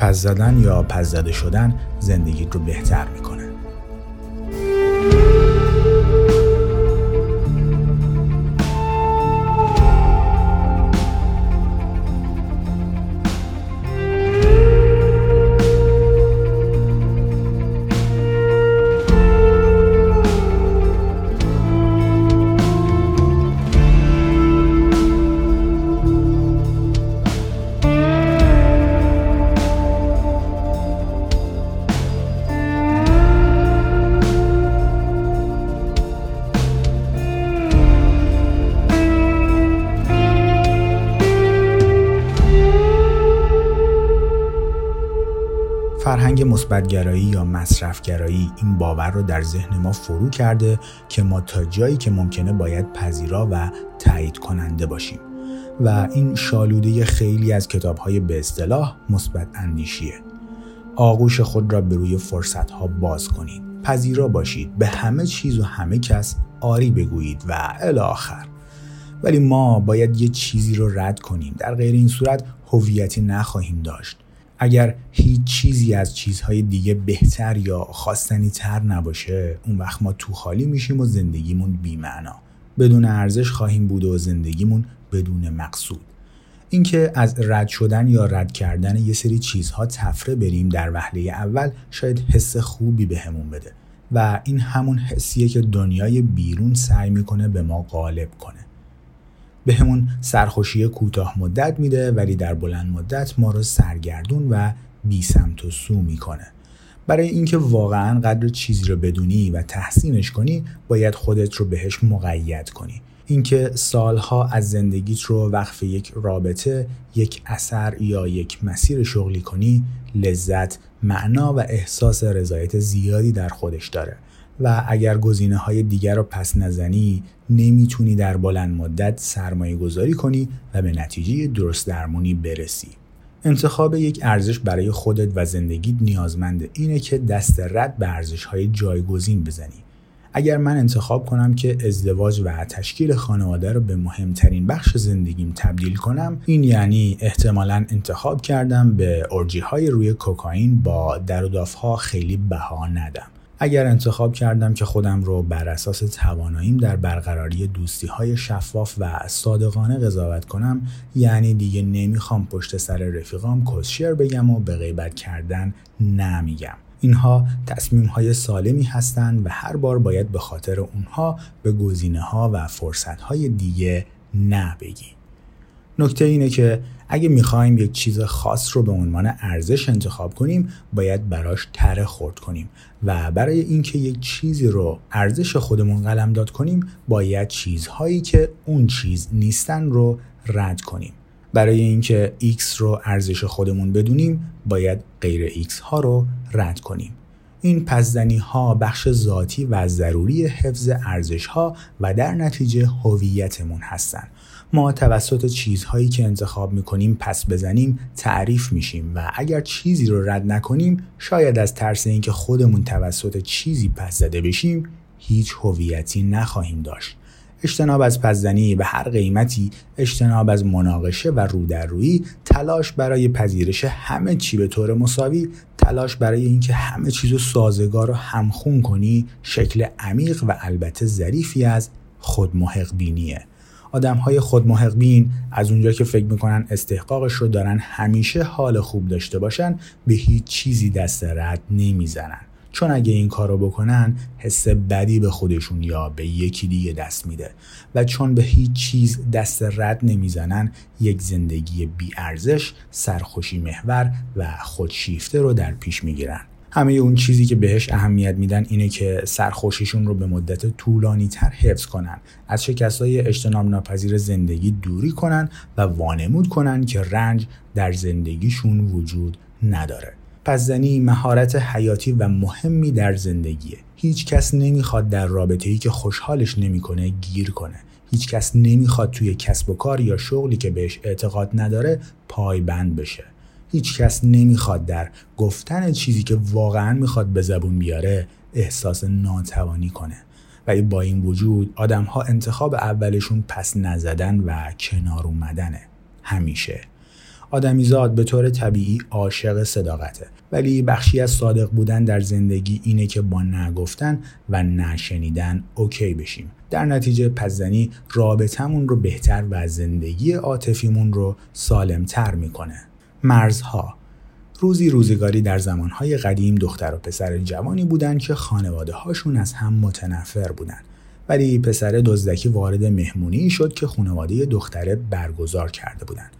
پس زدن یا پس زده شدن زندگی رو بهتر می‌کنه. فرهنگ مثبتگرایی یا مصرفگرایی این باور رو در ذهن ما فرو کرده که ما تا جایی که ممکنه باید پذیرا و تایید کننده باشیم. و این شالوده خیلی از کتابهای به اصطلاح مثبت اندیشیه. آغوش خود را به روی فرصتها باز کنید. پذیرا باشید. به همه چیز و همه کس آری بگویید و آخر ولی ما باید یه چیزی رو رد کنیم. در غیر این صورت هویتی نخواهیم داشت. اگر هیچ چیزی از چیزهای دیگه بهتر یا خواستنی تر نباشه اون وقت ما تو خالی میشیم و زندگیمون بیمعنا. بدون ارزش خواهیم بود و زندگیمون بدون مقصود. اینکه از رد شدن یا رد کردن یه سری چیزها تفره بریم در وهله اول شاید حس خوبی بهمون به بده. و این همون حسیه که دنیای بیرون سعی می‌کنه به ما غالب کنه. به همون سرخوشی کوتاه مدت میده ولی در بلند مدت ما رو سرگردون و بی سمت و سو می‌کنه. برای اینکه واقعا قدر چیزی رو بدونی و تحسینش کنی باید خودت رو بهش مقید کنی. اینکه سالها از زندگیت رو وقف یک رابطه، یک اثر یا یک مسیر شغلی کنی لذت، معنا و احساس رضایت زیادی در خودش داره. و اگر گزینه های دیگر رو پس نزنی نمی‌تونی در بلند مدت سرمایه گذاری کنی و به نتیجه درست درمونی برسی. انتخاب یک ارزش برای خودت و زندگیت نیازمند اینه که دست رد به ارزش های جایگزین بزنی. اگر من انتخاب کنم که ازدواج و تشکیل خانواده رو به مهمترین بخش زندگیم تبدیل کنم این یعنی احتمالا انتخاب کردم به ارجی های روی کوکائین با در ها خیلی بها ندم اگر انتخاب کردم که خودم رو بر اساس تواناییم در برقراری دوستی های شفاف و صادقانه قضاوت کنم یعنی دیگه نمی‌خوام پشت سر رفیقام کسشیر بگم و به غیبت کردن نمیگم. اینها تصمیم های سالمی هستند و هر بار باید به خاطر اونها به گزینه ها و فرصت های دیگه نبگیم نکته اینه که اگه می‌خوایم یک چیز خاص رو به عنوان ارزش انتخاب کنیم باید براش تره خورد کنیم. و برای اینکه یک چیزی رو ارزش خودمون قلمداد کنیم باید چیزهایی که اون چیز نیستن رو رد کنیم. برای اینکه X رو ارزش خودمون بدونیم باید غیر X ها رو رد کنیم. این پزدنی ها بخش ذاتی و ضروری حفظ ارزش ها و در نتیجه هویتمون هستند ما توسط چیزهایی که انتخاب می‌کنیم پس بزنیم تعریف میشیم و اگر چیزی رو رد نکنیم شاید از ترس اینکه خودمون توسط چیزی پس زده بشیم هیچ هویتی نخواهیم داشت. اجتناب از پزدنی به هر قیمتی اجتناب از مناقشه و رودررویی تلاش برای پذیرش همه چی به طور مساوی تلاش برای اینکه همه چیز رو سازگار و همخون کنی شکل عمیق و البته ظریفی از خودمحق بینیه. آدم های خود بین از اونجا که فکر می‌کنن استحقاقش رو دارن همیشه حال خوب داشته باشن به هیچ چیزی دست رد نمی‌زنن. چون اگه این کارو بکنن حس بدی به خودشون یا به یکی دیگه دست میده. و چون به هیچ چیز دست رد نمی‌زنن یک زندگی بیارزش سرخوشی محور و خودشیفته رو در پیش می‌گیرن. همه اون چیزی که بهش اهمیت میدن اینه که سرخوشیشون رو به مدت طولانی تر حفظ کنن. از شکستای اجتناب ناپذیر زندگی دوری کنن و وانمود کنن که رنج در زندگیشون وجود نداره. پس زنی مهارت حیاتی و مهمی در زندگیه. هیچ کس نمی‌خواد در رابطه ای که خوشحالش نمی‌کنه گیر کنه. هیچ کس نمی‌خواد توی کسب و کار یا شغلی که بهش اعتقاد نداره پایبند بشه. هیچ کس نمی‌خواد در گفتن چیزی که واقعا می‌خواد به زبون بیاره احساس ناتوانی کنه. ولی با این وجود آدم ها انتخاب اولشون پس نزدن و کنار اومدنه. همیشه. آدمیزاد به طور طبیعی عاشق صداقته. ولی بخشی از صادق بودن در زندگی اینه که با نگفتن و نشنیدن اوکی بشیم. در نتیجه پزنی رابطمون رو بهتر و زندگی عاطفیمون رو سالمتر می‌کنه. مرزها. روزی روزگاری در زمانهای قدیم دختر و پسر جوانی بودند که خانواده هاشون از هم متنفر بودند. ولی پسر دزدکی وارد مهمونی شد که خانواده دختره برگزار کرده بودند.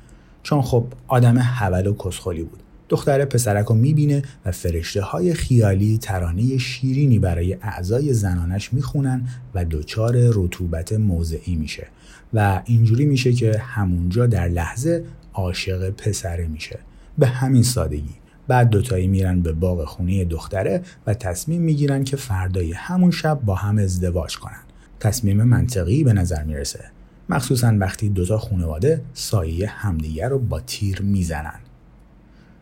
چون خب آدم حول و کسخلی بود. دختره پسرک رو می‌بینه و فرشته های خیالی ترانه شیرینی برای اعضای زنانش می‌خونن و دچار رطوبت موضعی میشه. و اینجوری میشه که همونجا در لحظه عاشق پسره میشه. به همین سادگی. بعد دوتایی میرن به باغ خونه دختره و تصمیم می‌گیرن که فردای همون شب با هم ازدواج کنن. تصمیم منطقی به نظر می‌رسه. مخصوصا وقتی دوتا خانواده سایه همدیگر رو با تیر می‌زنن.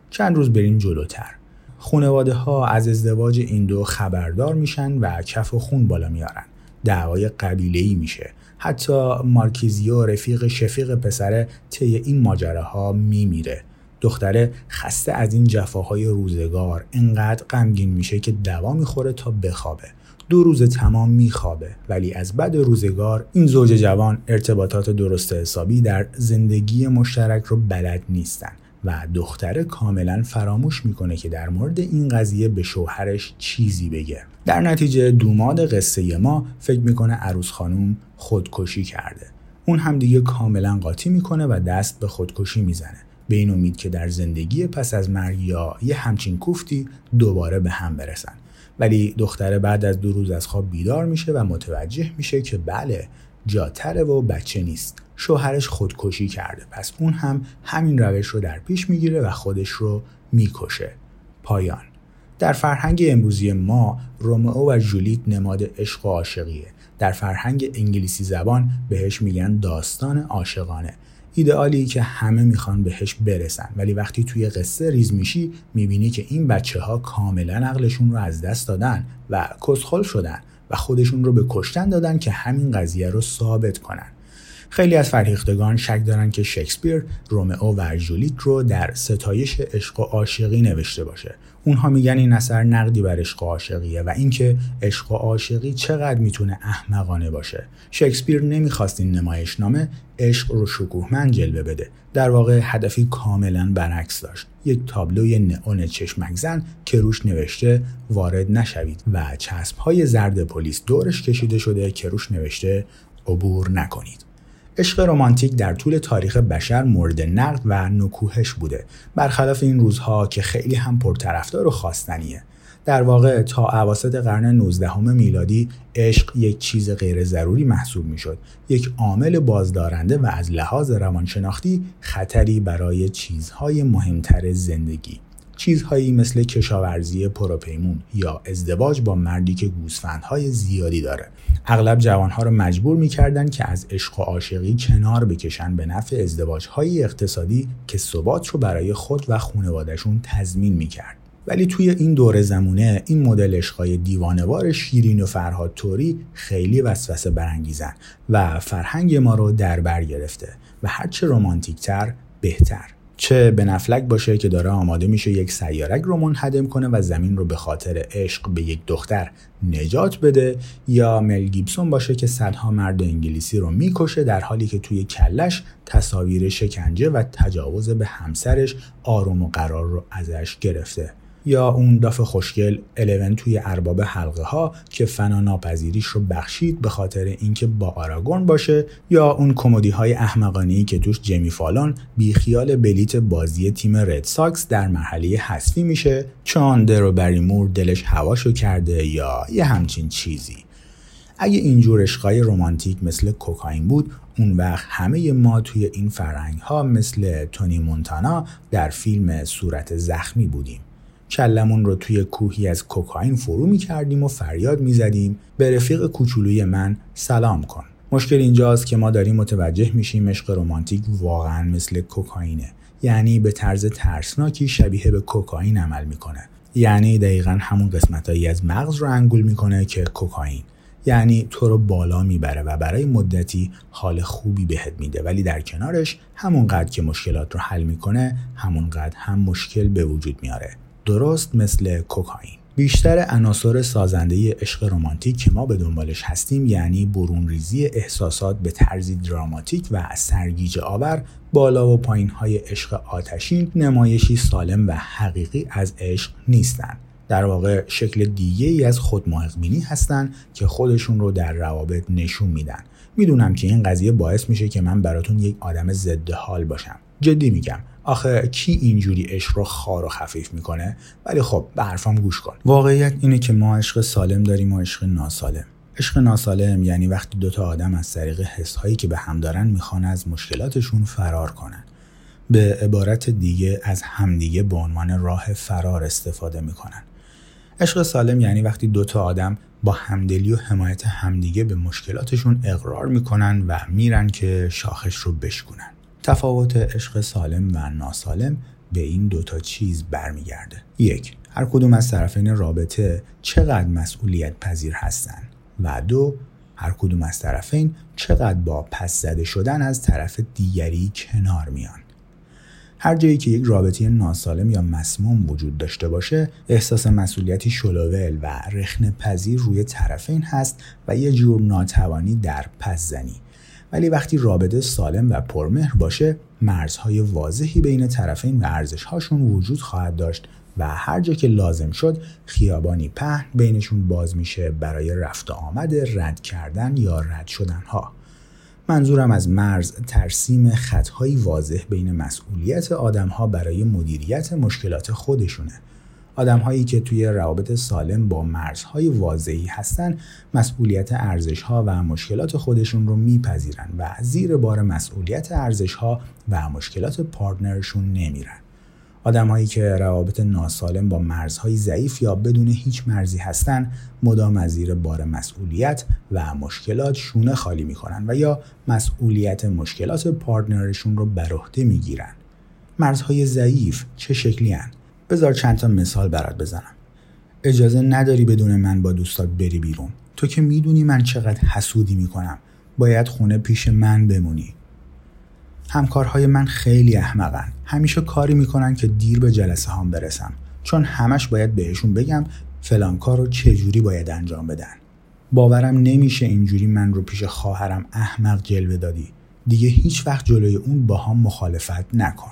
چند روز بریم جلوتر. خانواده ها از ازدواج این دو خبردار میشن و کف و خون بالا میارن. دعوای قبیله ای میشه. حتی مارکیزیو رفیق شفیق پسره طی این ماجراها میمیره. دختره خسته از این جفاهای روزگار انقدر غمگین میشه که دوا می‌خوره تا بخوابه. دو روز تمام میخوابه ولی از بد روزگار این زوج جوان ارتباطات درست حسابی در زندگی مشترک رو بلد نیستن. و دختره کاملا فراموش می‌کنه که در مورد این قضیه به شوهرش چیزی بگه. در نتیجه دوماد قصه ما فکر می‌کنه عروس خانوم خودکشی کرده. اون هم دیگه کاملا قاطی می‌کنه و دست به خودکشی می‌زنه. به این امید که در زندگی پس از مرگ یا یه همچین کوفتی دوباره به هم برسن. ولی دختره بعد از دو روز از خواب بیدار میشه و متوجه میشه که بله جاتره و بچه نیست. شوهرش خودکشی کرده. پس اون هم همین روش رو در پیش می‌گیره و خودش رو می‌کشه. پایان. در فرهنگ امروزی ما رومئو و جولیت نماد عشق و عاشقیه. در فرهنگ انگلیسی زبان بهش میگن داستان عاشقانه. ایدئالی که همه می‌خوان بهش برسن. ولی وقتی توی قصه ریز میشی می‌بینی که این بچه ها کاملا عقلشون رو از دست دادن و کسخل شدن و خودشون رو به کشتن دادن که همین قضیه رو ثابت کنن. خیلی از فرهیختگان شک دارن که شکسپیر رومئو و جولیت رو در ستایش عشق و عاشقی نوشته باشه. اونها میگن این اثر نقدی بر عشق و عاشقیه و اینکه عشق و عاشقی چقدر می‌تونه احمقانه باشه. شکسپیر نمی‌خواست این نمایشنامه عشق رو شکوهمند جلوه بده. در واقع هدفی کاملا برعکس داشت. یک تابلوی نئون چشمک زن که روش نوشته وارد نشوید و چسب های زرد پلیس دورش کشیده شده که روش نوشته عبور نکنید. عشق رمانتیک در طول تاریخ بشر مورد نقد و نکوهش بوده. برخلاف این روزها که خیلی هم پرطرفدار و خواستنیه. در واقع تا اواسط قرن 19 میلادی عشق یک چیز غیر ضروری محسوب می‌شد. یک عامل بازدارنده و از لحاظ روانشناختی خطری برای چیزهای مهمتر زندگی. چیزهایی مثل کشاورزی پروپیمون یا ازدواج با مردی که گوسفندهای زیادی داره. اغلب جوانها رو مجبور می‌کردن که از عشق و عاشقی کنار بکشن به نفع ازدواجهای اقتصادی که ثبات رو برای خود و خانوادهشون تضمین می‌کرد. ولی توی این دوره زمونه این مدل عشقای دیوانوار شیرین و فرهاد توری خیلی وسوسه برانگیزن و فرهنگ ما رو در بر گرفته و هرچه رومانتیکتر بهتر. چه به باشه که داره آماده میشه یک سیارک رو منهدم کنه و زمین رو به خاطر عشق به یک دختر نجات بده یا مل گیبسون باشه که صدها مرد انگلیسی رو می‌کشه در حالی که توی کلش تصاویر شکنجه و تجاوز به همسرش آروم و قرار رو ازش گرفته. یا اون داف خوشگل 11 توی ارباب حلقه ها که فنا ناپذیریش رو بخشید به خاطر اینکه با آراگون باشه یا اون کمدی های احمقانه‌ای که توش جیمی فالون بیخیال بلیت بازی تیم Red Sox در مرحله حذفی میشه چون درو بریمور دلش هواشو کرده یا یه همچین چیزی. اگه اینجور عشقای رومانتیک مثل کوکائین بود اون وقت همه ما توی این فرهنگ ها مثل تونی مونتانا در فیلم صورت زخمی بودیم. کلمون رو توی کوهی از کوکائین فرو می کردیم و فریاد می زدیم به رفیق کوچولوی من سلام کن. مشکل اینجاست که ما داریم متوجه میشیم عشق رمانتیک واقعا مثل کوکائینه. یعنی به طرز ترسناکی شبیه به کوکائین عمل می‌کنه. یعنی دقیقا همون قسمتهایی از مغز رو انگول می‌کنه که کوکائین. یعنی تو رو بالا می‌بره و برای مدتی حال خوبی بهت میده. ولی در کنارش همونقدر که مشکلات رو حل می‌کنه همونقدر هم مشکل به وجود میاره. درست مثل کوکائین. بیشتر عناصر سازنده عشق رمانتیک که ما به دنبالش هستیم یعنی برون ریزی احساسات به طرزی دراماتیک و سرگیجه آور بالا و پایین های عشق آتشین نمایشی سالم و حقیقی از عشق نیستند در واقع شکل دیگه ای از خود بینی هستن که خودشون رو در روابط نشون میدن. می‌دونم که این قضیه باعث میشه که من براتون یک آدم ضد حال باشم. جدی میگم. آخه کی اینجوری عشق رو خار و خفیف می‌کنه؟ ولی خب به حرفم گوش کن. واقعیت اینه که ما عشق سالم داریم و عشق ناسالم. عشق ناسالم یعنی وقتی دوتا آدم از طریق حسهایی که به هم دارن می‌خوان از مشکلاتشون فرار کنن. به عبارت دیگه از همدیگه به عنوان راه فرار استفاده می‌کنن. عشق سالم یعنی وقتی دوتا آدم با همدلی و حمایت همدیگه به مشکلاتشون اقرار می‌کنن و میرن که شاخش رو بشکنن تفاوت عشق سالم و ناسالم به این دوتا چیز برمیگرده. یک هر کدوم از طرفین رابطه چقدر مسئولیت پذیر هستن و دو هر کدوم از طرفین چقدر با پس زده شدن از طرف دیگری کنار میان. هر جایی که یک رابطه ناسالم یا مسموم وجود داشته باشه احساس مسئولیتی شلوول و رخن پذیر روی طرفین هست و یه جور ناتوانی در پس زنی. ولی وقتی رابطه سالم و پرمهر باشه مرزهای واضحی بین طرفین و ارزشهاشون وجود خواهد داشت و هر جا که لازم شد خیابانی پهن بینشون باز میشه برای رفت آمد رد کردن یا رد شدن ها. منظورم از مرز ترسیم خطهایی واضح بین مسئولیت آدمها برای مدیریت مشکلات خودشونه آدم هایی که توی روابط سالم با مرزهای واضحی هستن مسئولیت ارزش ها و مشکلات خودشون رو میپذیرن و زیر بار مسئولیت ارزش ها و مشکلات پارتنرشون نمیرن آدم هایی که روابط ناسالم با مرزهای ضعیف یا بدون هیچ مرزی هستن مدام از زیر بار مسئولیت و مشکلات شونه خالی می‌کنن و یا مسئولیت مشکلات پارتنرشون رو بر عهده می‌گیرن مرزهای ضعیف چه شکلی هن؟ بذار چند تا مثال برات بزنم. اجازه نداری بدون من با دوستات بری بیرون. تو که می‌دونی من چقدر حسودی می‌کنم. باید خونه پیش من بمونی. همکارهای من خیلی احمقن. همیشه کاری می‌کنن که دیر به جلسه هم برسم. چون همش باید بهشون بگم فلان کار رو چجوری باید انجام بدن. باورم نمیشه اینجوری من رو پیش خواهرم احمق جلوه دادی. دیگه هیچ وقت جلوی اون با مخالفت نکن.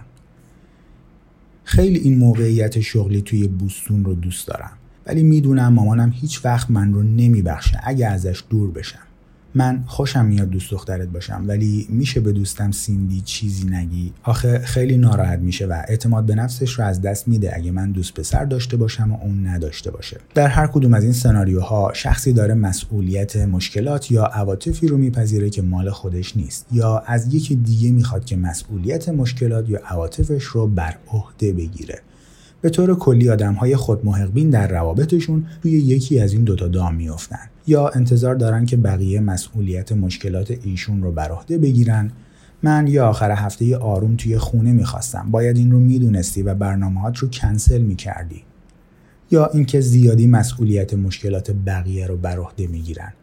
خیلی این موقعیت شغلی توی بوستون رو دوست دارم. ولی می‌دونم مامانم هیچ وقت من رو نمیبخشه اگه ازش دور بشم. من خوشم میاد دوست دخترت باشم ولی میشه به دوستم سیندی چیزی نگی؟ آخه خیلی ناراحت میشه و اعتماد به نفسش رو از دست میده اگه من دوست پسر داشته باشم و اون نداشته باشه. در هر کدوم از این سناریوها شخصی داره مسئولیت مشکلات یا عواطفی رو میپذیره که مال خودش نیست یا از یکی دیگه می‌خواد که مسئولیت مشکلات یا عواطفش رو بر عهده بگیره. به طور کلی آدم های خودمحقبین در روابطشون روی یکی از این دوتا دام میافتن. یا انتظار دارن که بقیه مسئولیت مشکلات ایشون رو بر عهده بگیرن. من یا آخر هفته آروم توی خونه می‌خواستم. باید این رو می‌دونستی و برنامهات رو کنسل می‌کردی. یا اینکه زیادی مسئولیت مشکلات بقیه رو بر عهده می‌گیرن.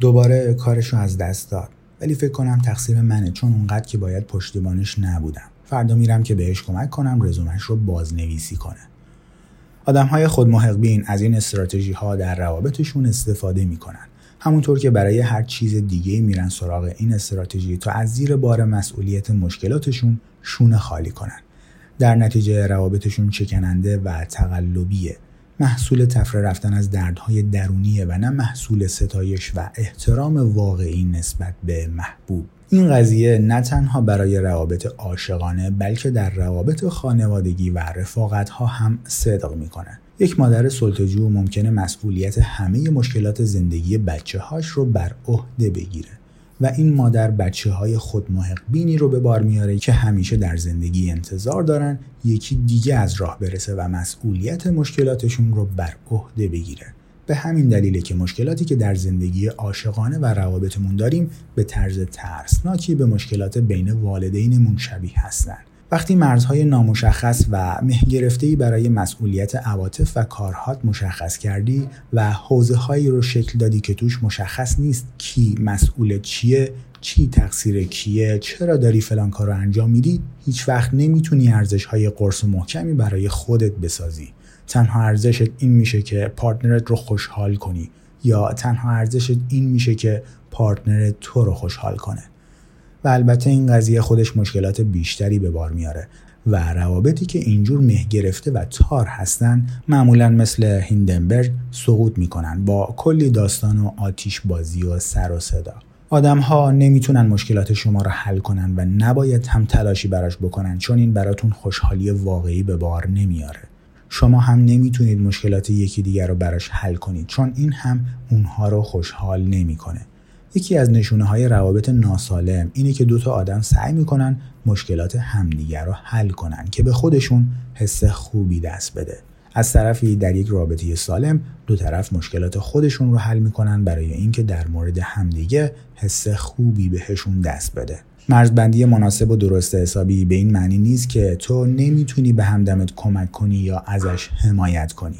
دوباره کارش رو از دست داد. ولی فکر کنم تقصیر منه چون اونقدر که باید پشتیبانش نبودم. فردا میرم که بهش کمک کنم رزومش رو بازنویسی کنه. آدم های خود محقبین از این استراتژی ها در روابطشون استفاده می‌کنن. همونطور که برای هر چیز دیگه میرن سراغ این استراتژی تا از زیر بار مسئولیت مشکلاتشون شونه خالی کنن. در نتیجه روابطشون چکننده و تقلبیه. محصول تفره رفتن از دردهای درونیه و نه محصول ستایش و احترام واقعی نسبت به محبوب. این قضیه نه تنها برای روابط عاشقانه بلکه در روابط خانوادگی و رفاقت ها هم صدق می‌کنه. یک مادر سلطجو ممکنه مسئولیت همه مشکلات زندگی بچه هاش رو بر عهده بگیره و این مادر بچه های خود بینی رو به بار میاره که همیشه در زندگی انتظار دارن یکی دیگه از راه برسه و مسئولیت مشکلاتشون رو بر عهده بگیره. به همین دلیله که مشکلاتی که در زندگی عاشقانه و روابطمون داریم به طرز ترسناکی به مشکلات بین والدینمون شبیه هستن وقتی مرزهای نامشخص و مهگرفتهی برای مسئولیت عواطف و کارهات مشخص کردی و حوزه هایی رو شکل دادی که توش مشخص نیست کی مسئول چیه چی تقصیر کیه چرا داری فلان کار رو انجام میدی هیچ وقت نمی‌تونی ارزش های قرص و محکمی برای خودت بسازی. تنها ارزشت این میشه که پارتنرت رو خوشحال کنی یا تنها ارزشت این میشه که پارتنرت تو رو خوشحال کنه. و البته این قضیه خودش مشکلات بیشتری به بار میاره و روابطی که اینجور مه گرفته و تار هستن معمولا مثل هیندنبرگ سقوط می‌کنن با کلی داستان و آتیش بازی و سر و صدا. آدم ها نمی‌تونن مشکلات شما رو حل کنن و نباید هم تلاشی براش بکنن چون این براتون خوشحالی واقعی به بار نمیاره. شما هم نمی‌تونید مشکلات یکی دیگر رو براش حل کنید چون این هم اونها رو خوشحال نمی‌کنه. یکی از نشونه های روابط ناسالم اینه که دو تا آدم سعی می‌کنن مشکلات همدیگر رو حل کنن که به خودشون حس خوبی دست بده. از طرفی در یک رابطه سالم دو طرف مشکلات خودشون رو حل می‌کنن برای اینکه در مورد همدیگه حس خوبی بهشون دست بده. مرزبندی مناسب و درست حسابی به این معنی نیست که تو نمی‌تونی به همدمت کمک کنی یا ازش حمایت کنی.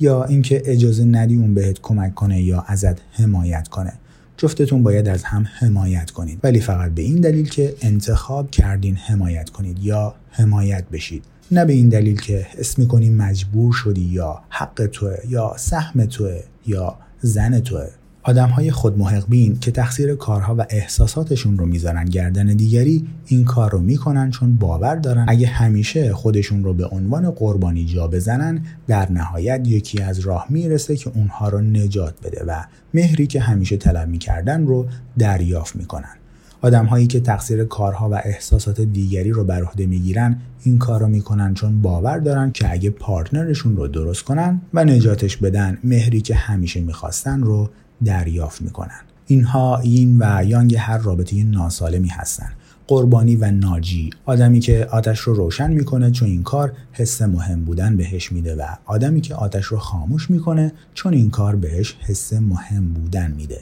یا اینکه اجازه ندی اون بهت کمک کنه یا ازت حمایت کنه. جفتتون باید از هم حمایت کنید. ولی فقط به این دلیل که انتخاب کردین حمایت کنید یا حمایت بشید. نه به این دلیل که حس می‌کنی مجبور شدی یا حق توه یا سهم توه یا زن توه. آدم های خودمحقبین که تقصیر کارها و احساساتشون رو می‌ذارن گردن دیگری این کار رو می‌کنن چون باور دارن اگه همیشه خودشون رو به عنوان قربانی جا بزنن در نهایت یکی از راه می‌رسه که اونها رو نجات بده و مهری که همیشه طلب می‌کردن رو دریافت می‌کنن. آدم هایی که تقصیر کارها و احساسات دیگری رو بر عهده می‌گیرن این کار رو می‌کنن چون باور دارن که اگه پارتنرشون رو درست کنن و نجاتش بدن مهری که همیشه می‌خواستن رو دریافت می‌کنن اینها این و یانگ هر رابطه ناسالمی هستند. قربانی و ناجی آدمی که آتش رو روشن می‌کنه چون این کار حس مهم بودن بهش میده و آدمی که آتش رو خاموش می‌کنه چون این کار بهش حس مهم بودن میده.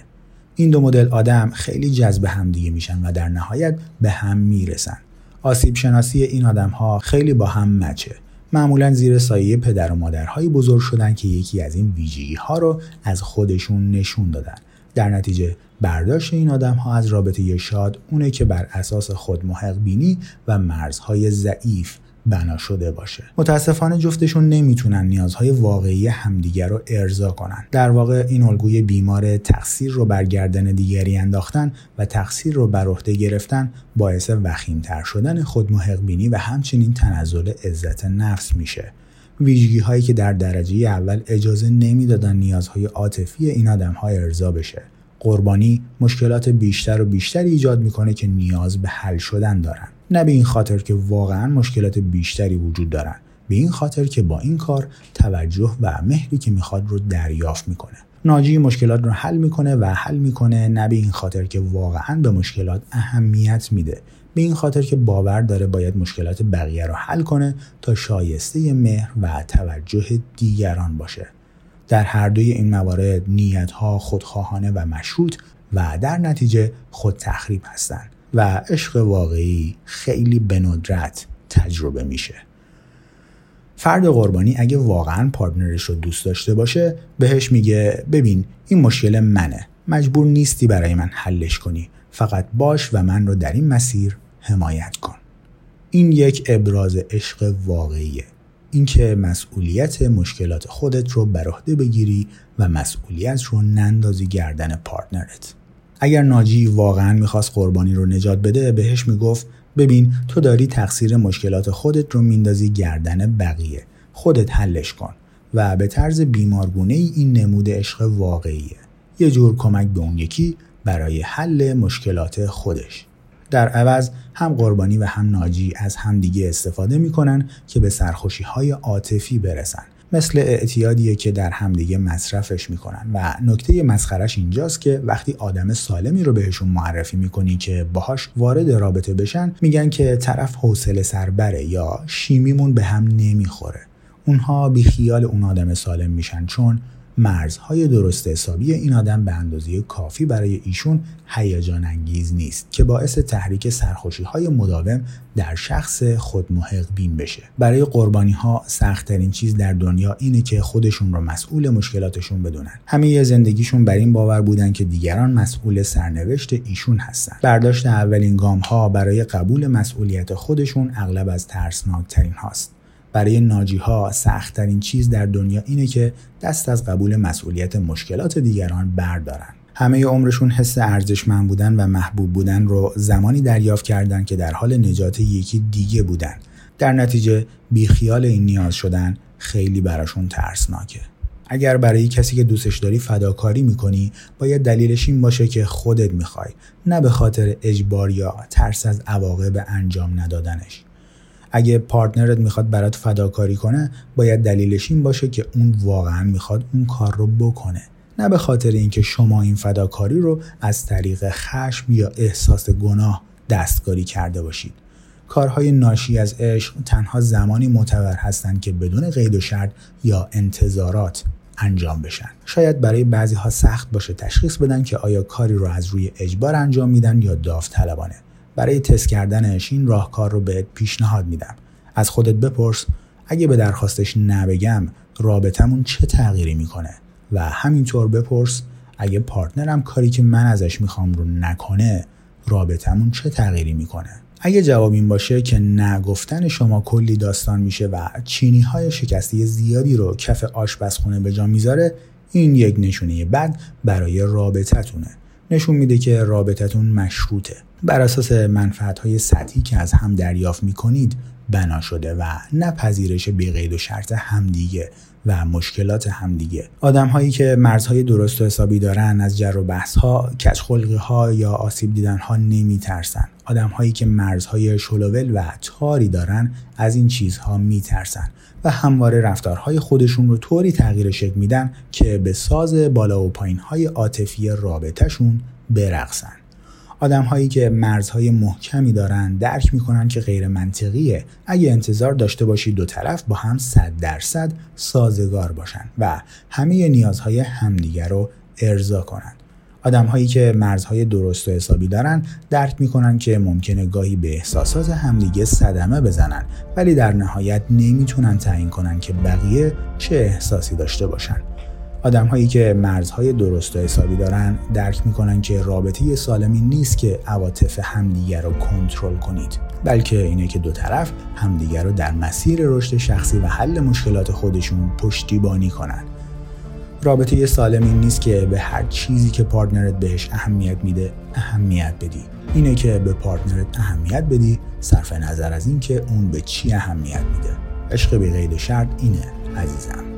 این دو مدل آدم خیلی جذب هم دیگه میشن و در نهایت به هم می‌رسن. آسیب شناسی این آدم ها خیلی با هم مچه. معمولا زیر سایه پدر و مادرهایی بزرگ شدن که یکی از این ویژگی ها رو از خودشون نشون دادن. در نتیجه برداشت این آدم ها از رابطه شاد اونه که بر اساس خود محق بینی و مرزهای ضعیف بنا شده باشه. متاسفانه جفتشون نمی‌تونن نیازهای واقعی همدیگر رو ارضا کنن. در واقع این الگوی بیمار تقصیر رو بر گردن دیگری انداختن و تقصیر رو بر عهده گرفتن باعث وخیمتر شدن خود بینی و همچنین تنزل عزت نفس میشه. ویژگی هایی که در درجه اول اجازه نمی‌دادن نیازهای عاطفی این آدم های ارضا بشه. قربانی مشکلات بیشتر و بیشتری ایجاد می‌کنه که نیاز به حل شدن دارن. نه به این خاطر که واقعا مشکلات بیشتری وجود دارن به این خاطر که با این کار توجه و مهری که می‌خواد رو دریافت می‌کنه. ناجی مشکلات رو حل می‌کنه و حل می‌کنه نه به این خاطر که واقعا به مشکلات اهمیت میده. به این خاطر که باور داره باید مشکلات بقیه رو حل کنه تا شایسته مهر و توجه دیگران باشه. در هر دوی این موارد نیتها خودخواهانه و مشروط و در نتیجه خود تخریب هستند. و عشق واقعی خیلی به ندرت تجربه میشه. فرد قربانی اگه واقعا پارتنرش رو دوست داشته باشه بهش میگه ببین این مشکل منه. مجبور نیستی برای من حلش کنی. فقط باش و من رو در این مسیر حمایت کن. این یک ابراز عشق واقعیه. اینکه مسئولیت مشکلات خودت رو بر عهده بگیری و مسئولیت رو نندازی گردن پارتنرت. اگر ناجی واقعا می‌خواست قربانی رو نجات بده بهش می‌گفت ببین تو داری تقصیر مشکلات خودت رو میندازی گردن بقیه. خودت حلش کن. و به طرز بیمارگونه ای این نمود عشق واقعیه. یه جور کمک به اون یکی برای حل مشکلات خودش. در عوض هم قربانی و هم ناجی از همدیگه استفاده می‌کنن که به سرخوشی های عاطفی برسن. مثل اعتیادیه که در همدیگه مصرفش می‌کنن. و نکته مسخرش اینجاست که وقتی آدم سالمی رو بهشون معرفی می‌کنی که باهاش وارد رابطه بشن میگن که طرف حوصله سربره یا شیمیمون به هم نمی‌خوره. اونها بی خیال اون آدم سالم میشن چون مرزهای درست حسابی این آدم به اندازه کافی برای ایشون هیجان انگیز نیست که باعث تحریک سرخوشی های مداوم در شخص خود محق بین بشه. برای قربانی ها سختترین چیز در دنیا اینه که خودشون رو مسئول مشکلاتشون بدونن. همه زندگیشون بر این باور بودن که دیگران مسئول سرنوشت ایشون هستن. برداشت اولین گام ها برای قبول مسئولیت خودشون اغلب از ترسناکترین هاست. برای ناجی ها سختترین چیز در دنیا اینه که دست از قبول مسئولیت مشکلات دیگران بردارن. همه عمرشون حس ارزشمند بودن و محبوب بودن رو زمانی دریافت کردن که در حال نجات یکی دیگه بودن. در نتیجه بیخیال این نیاز شدن خیلی براشون ترسناکه. اگر برای کسی که دوستش داری فداکاری می‌کنی باید دلیلش این باشه که خودت می‌خوای نه به خاطر اجبار یا ترس از عواقب انجام ندادنش اگه پارتنرت می‌خواد برات فداکاری کنه باید دلیلش این باشه که اون واقعا می‌خواد اون کار رو بکنه. نه به خاطر اینکه شما این فداکاری رو از طریق خشم یا احساس گناه دستکاری کرده باشید. کارهای ناشی از عشق تنها زمانی معتبر هستند که بدون قید و شرط یا انتظارات انجام بشن. شاید برای بعضی ها سخت باشه تشخیص بدن که آیا کاری رو از روی اجبار انجام میدن یا داوطلبانه. برای تست کردنش این راهکار رو بهت پیشنهاد میدم. از خودت بپرس اگه به درخواستش نبگم رابطمون چه تغییری می‌کنه؟ و همینطور بپرس اگه پارتنرم کاری که من ازش می‌خوام رو نکنه رابطمون چه تغییری می‌کنه؟ اگه جواب این باشه که نگفتن شما کلی داستان میشه و چینی های شکسته زیادی رو کف آشپزخونه به جا می‌ذاره این یک نشونه بد برای رابطتونه. نشون میده که رابطتون مشروطه. بر اساس منفعت های سطحی که از هم دریافت می‌کنید بنا شده و نه پذیرش بی و شرط همدیگه و مشکلات همدیگه. آدم هایی که مرزهای درست و حسابی دارن از جر و بحث ها کچ ها یا آسیب دیدن ها نمی ترسن آدم هایی که مرزهای شلوول و تاری دارن از این چیزها می ترسن و همواره رفتارهای خودشون رو طوری تغییر شکل میدن که به ساز بالا و پایین های عاطفی رابطهشون برقصن. آدم هایی که مرزهای محکمی دارن درک می‌کنن که غیر منطقیه. اگه انتظار داشته باشید دو طرف با هم صد درصد سازگار باشن و همه نیازهای همدیگر رو ارضا کنن. آدم هایی که مرزهای درست و حسابی دارن درک می‌کنن که ممکنه گاهی به احساسات همدیگه صدمه بزنن ولی در نهایت نمی‌تونن تعیین کنن که بقیه چه احساسی داشته باشن. آدم هایی که مرزهای درست و حسابی دارن درک می‌کنن که رابطه سالمی نیست که عواطف همدیگر رو کنترل کنید بلکه اینه که دو طرف همدیگر رو در مسیر رشد شخصی و حل مشکلات خودشون پشتیبانی کنن. رابطه سالمی نیست که به هر چیزی که پارتنرت بهش اهمیت میده اهمیت بدی. اینه که به پارتنرت اهمیت بدی صرف نظر از اینکه اون به چی اهمیت میده. عشق به غیر شرط اینه عزیزم.